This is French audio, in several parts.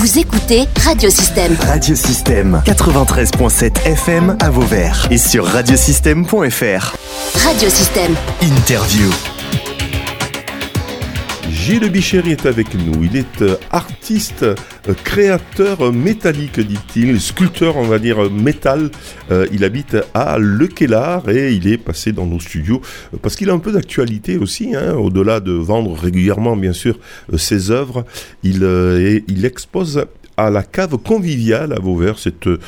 Vous écoutez Radiosystème. Radiosystème 93.7 FM à Vauvert et sur radiosystème.fr. Radiosystème. Interview. Gilles Bicheri est avec nous. Il est euh, artiste, euh, créateur métallique, dit-il, sculpteur, on va dire, euh, métal. Euh, il habite à Le Kellar et il est passé dans nos studios euh, parce qu'il a un peu d'actualité aussi, hein, au-delà de vendre régulièrement, bien sûr, euh, ses œuvres. Euh, il expose à la cave conviviale à Vauvert, cette, euh,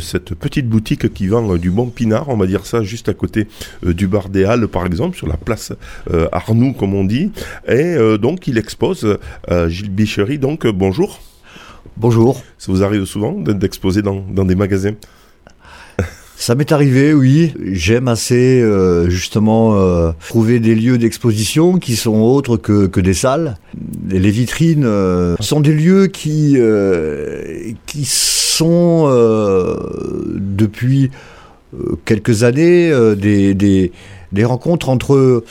cette petite boutique qui vend euh, du bon pinard, on va dire ça, juste à côté euh, du bar des Halles, par exemple, sur la place euh, Arnoux, comme on dit. Et euh, donc, il expose, euh, Gilles Bichery, donc, euh, bonjour. Bonjour. Ça vous arrive souvent d'exposer dans, dans des magasins? Ça m'est arrivé, oui. J'aime assez euh, justement euh, trouver des lieux d'exposition qui sont autres que, que des salles. Les vitrines euh, sont des lieux qui euh, qui sont euh, depuis euh, quelques années des, des des rencontres entre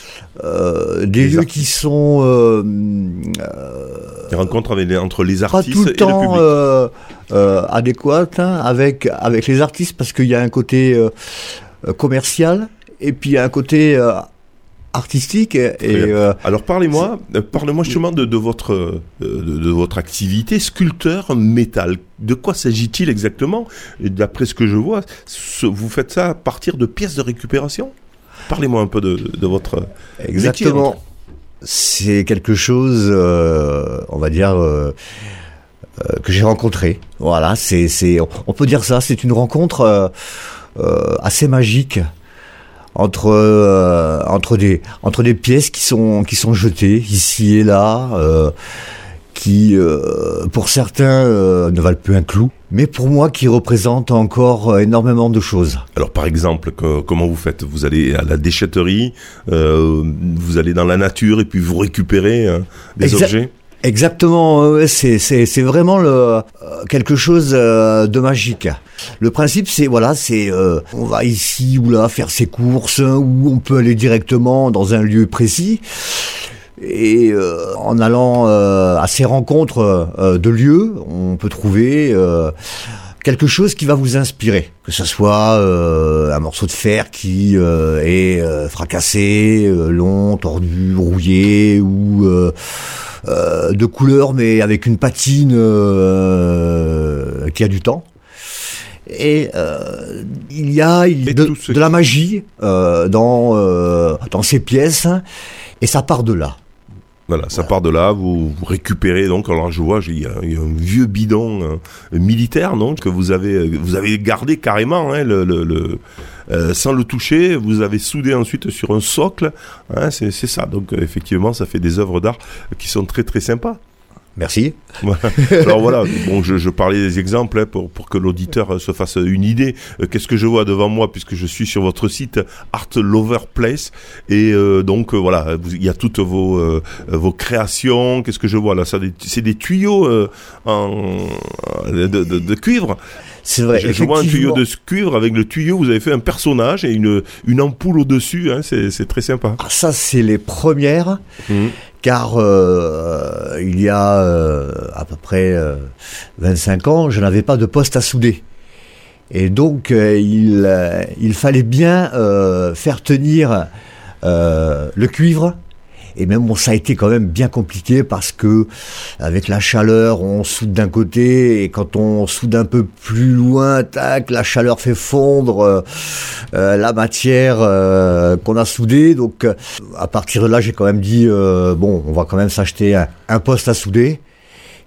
euh, des Les lieux artistes. qui sont euh, Des rencontres avec les- entre les pas artistes tout le et le temps public euh, euh, adéquate hein, avec avec les artistes parce qu'il y a un côté commercial et puis il y a un côté artistique et, euh, Alors parlez-moi, parlez-moi justement de, de votre euh, de, de votre activité sculpteur métal. De quoi s'agit-il exactement? D'après ce que je vois, ce- vous faites ça à partir de pièces de récupération? Parlez-moi un peu de, de votre exactement. c'est quelque chose euh, on va dire euh, euh, que j'ai rencontré. Voilà c'est c'est on peut dire ça c'est une rencontre assez magique entre euh, entre des entre des pièces qui sont qui sont jetées ici et là euh, qui euh, pour certains euh, ne valent plus un clou mais pour moi qui représentent encore euh, énormément de choses Alors par exemple, que- comment vous faites? Vous allez à la déchetterie, euh, vous allez dans la nature et puis vous récupérez des Exact. objets? Exactement, c'est vraiment le quelque chose de magique. Le principe c'est voilà, c'est euh, on va ici ou là faire ses courses ou on peut aller directement dans un lieu précis. Et euh, en allant euh, à ces rencontres euh, de lieux, on peut trouver euh, quelque chose qui va vous inspirer, que ce soit euh, un morceau de fer qui euh, est euh, fracassé, long, tordu, rouillé, ou euh, euh, de couleur mais avec une patine euh, qui a du temps. Et euh, il y a il- de, de la magie euh, dans euh, dans ces pièces et ça part de là. Voilà, ça part de là, vous, récupérez donc. Alors je vois, il y, a un vieux bidon euh, militaire, non, que vous avez, euh, vous avez gardé carrément, hein, euh, sans le toucher. Vous avez soudé ensuite sur un socle. Hein, c'est ça. Donc effectivement, ça fait des œuvres d'art qui sont très très sympas. Merci. Alors voilà, bon, je, je parlais des exemples hein, pour, pour que l'auditeur euh, se fasse une idée. Euh, Qu'est-ce que je vois devant moi puisque je suis sur votre site Art Lover Place et euh, donc euh, voilà, il y a toutes vos euh, vos créations. Qu'est-ce que je vois là? C'est des tuyaux euh, en de, de- de cuivre. C'est vrai. je, je vois un tuyau de cuivre avec le tuyau. Vous avez fait un personnage et une une ampoule au dessus. Hein, c'est très sympa. Ah, ça, c'est les premières, Mhm. Car euh, il y a euh, à peu près euh, 25 ans, je n'avais pas de poste à souder. Et donc, euh, il, il fallait bien faire tenir le cuivre. Et même, bon, ça a été quand même bien compliqué parce que, avec la chaleur, on soude d'un côté, et quand on soude un peu plus loin, tac, la chaleur fait fondre euh, euh, la matière euh, qu'on a soudée. Donc, euh, à partir de là, j'ai quand même dit, euh, bon, on va quand même s'acheter un, un poste à souder.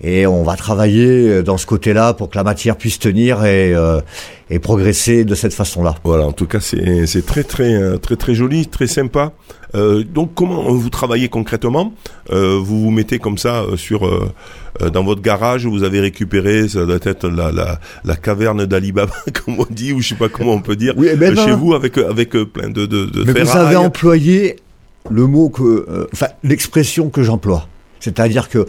Et on va travailler dans ce côté-là pour que la matière puisse tenir et, euh, et progresser de cette façon-là. Voilà, en tout cas, c'est très très euh, très très joli, très sympa. Euh, donc, comment vous travaillez concrètement? Euh, Vous vous mettez comme ça euh, sur euh, euh, dans votre garage, vous avez récupéré, ça doit être la la, la caverne d'Alibaba, comme on dit, ou je sais pas comment on peut dire, Oui, eh ben euh, chez vous avec avec euh, plein de de, de Mais vous avez employé le mot que, euh, enfin, l'expression que j'emploie. C'est-à-dire que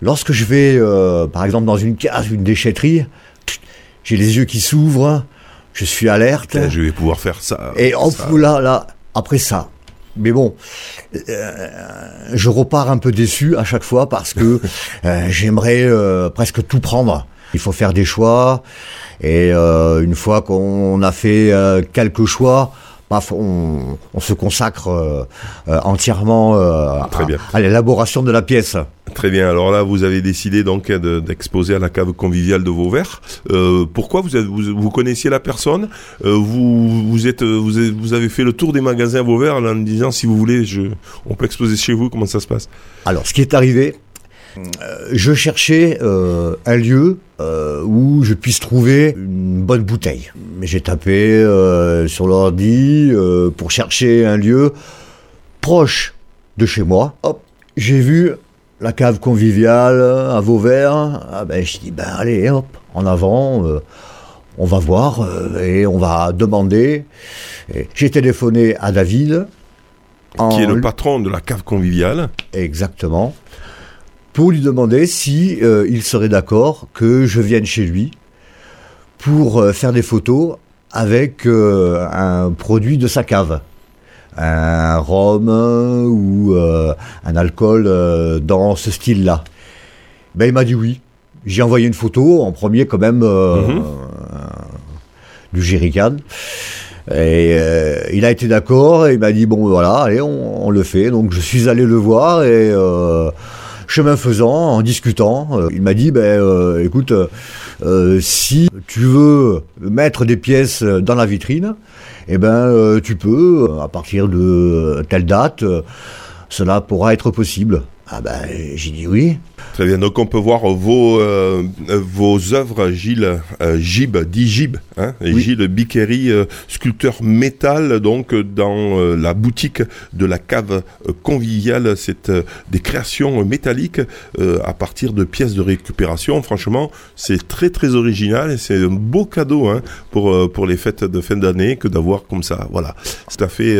lorsque je vais, euh, par exemple, dans une case, une déchetterie, j'ai les yeux qui s'ouvrent, je suis alerte. Je vais pouvoir faire ça. Et hop, ça. là, là, après ça, Mais bon, euh, je repars un peu déçu à chaque fois parce que euh, j'aimerais euh, presque tout prendre. Il faut faire des choix et une fois qu'on a fait quelques choix, paf, on, on se consacre euh, euh, entièrement euh, à, à l'élaboration de la pièce. Très bien. Alors là, vous avez décidé donc d'exposer à la cave conviviale de Vauvert. Euh, pourquoi vous, êtes- vous vous connaissiez la personne? Euh, Vous vous êtes vous avez, vous avez fait le tour des magasins à Vauvert là, en disant si vous voulez, je on peut exposer chez vous. Comment ça se passe? Alors, ce qui est arrivé, je cherchais euh, un lieu euh, où je puisse trouver une bonne bouteille. J'ai tapé euh, sur l'ordi euh, pour chercher un lieu proche de chez moi. Hop, j'ai vu la cave conviviale à Vauvert. Ah ben, je dis ben allez, hop, en avant. euh, on va voir euh, et on va demander. J'ai téléphoné à David. Qui est le patron de la cave conviviale Exactement. Pour lui demander si euh, il serait d'accord que je vienne chez lui pour euh, faire des photos avec euh, un produit de sa cave. Un rhum ou un alcool dans ce style-là. Ben, il m'a dit oui. J'ai envoyé une photo en premier quand même Mhm. du jerrycan. Et euh, il a été d'accord et il m'a dit bon voilà allez on, on le fait donc je suis allé le voir et euh, chemin faisant en discutant euh, il m'a dit ben euh, écoute euh, si tu veux mettre des pièces dans la vitrine eh ben tu peux à partir de telle date cela pourra être possible ah ben j'ai dit oui Très bien. Donc on peut voir vos euh, vos œuvres, Gilles euh, Gib, dit Gib, hein, Oui. Gilles euh, sculpteur métal, donc euh, dans la boutique de la cave conviviale. C'est des créations métalliques à partir de pièces de récupération. Franchement, c'est très très original et c'est un beau cadeau hein, pour pour les fêtes de fin d'année que d'avoir comme ça. Voilà, c'est tout à fait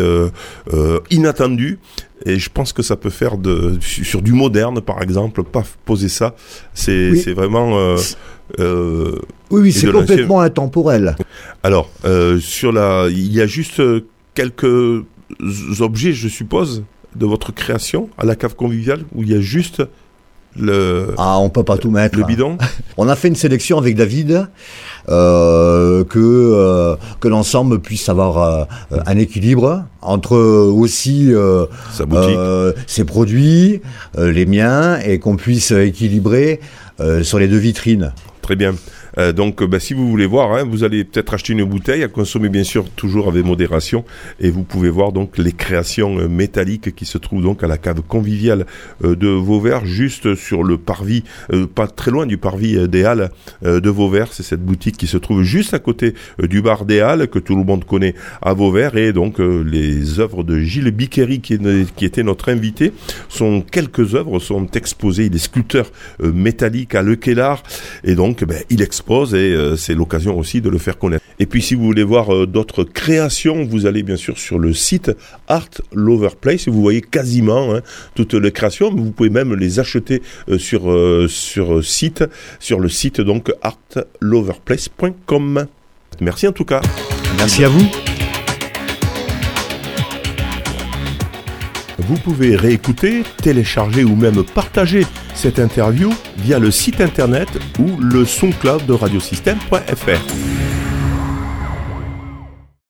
inattendu. Et je pense que ça peut faire de, sur du moderne, par exemple, pas poser ça. C'est Oui. c'est vraiment. euh, euh, oui oui c'est complètement intemporel alors, euh, sur la, il y a juste quelques objets, je suppose, de votre création à la cave conviviale où il y a juste le, ah on peut pas tout mettre le hein. bidon. On a fait une sélection avec David euh, que euh, que l'ensemble puisse avoir euh, un équilibre entre aussi Sa ses produits, les miens, et qu'on puisse équilibrer sur les deux vitrines. Très bien. Euh, donc, euh, bah, si vous voulez voir, hein, vous allez peut-être acheter une bouteille à consommer bien sûr toujours avec modération, et vous pouvez voir donc les créations euh, métalliques qui se trouvent donc à la cave conviviale de Vauvert, juste sur le parvis, pas très loin du parvis des Halles de Vauvert. C'est cette boutique qui se trouve juste à côté du bar des Halles que tout le monde connaît à Vauvert, et donc les œuvres de Gilles Biquery qui, était notre invité sont quelques œuvres sont exposées. Il est sculpteur métallique à Le Kellar et donc ben, il expose et euh, c'est l'occasion aussi de le faire connaître. Et puis si vous voulez voir euh, d'autres créations, vous allez bien sûr sur le site Art Lover Place vous voyez quasiment hein, toutes les créations. Vous pouvez même les acheter euh, sur sur site sur le site donc artloverplace.com. Merci en tout cas. Merci à vous. Vous pouvez réécouter, télécharger ou même partager cette interview via le site internet ou le SoundCloud de radiosystème.fr.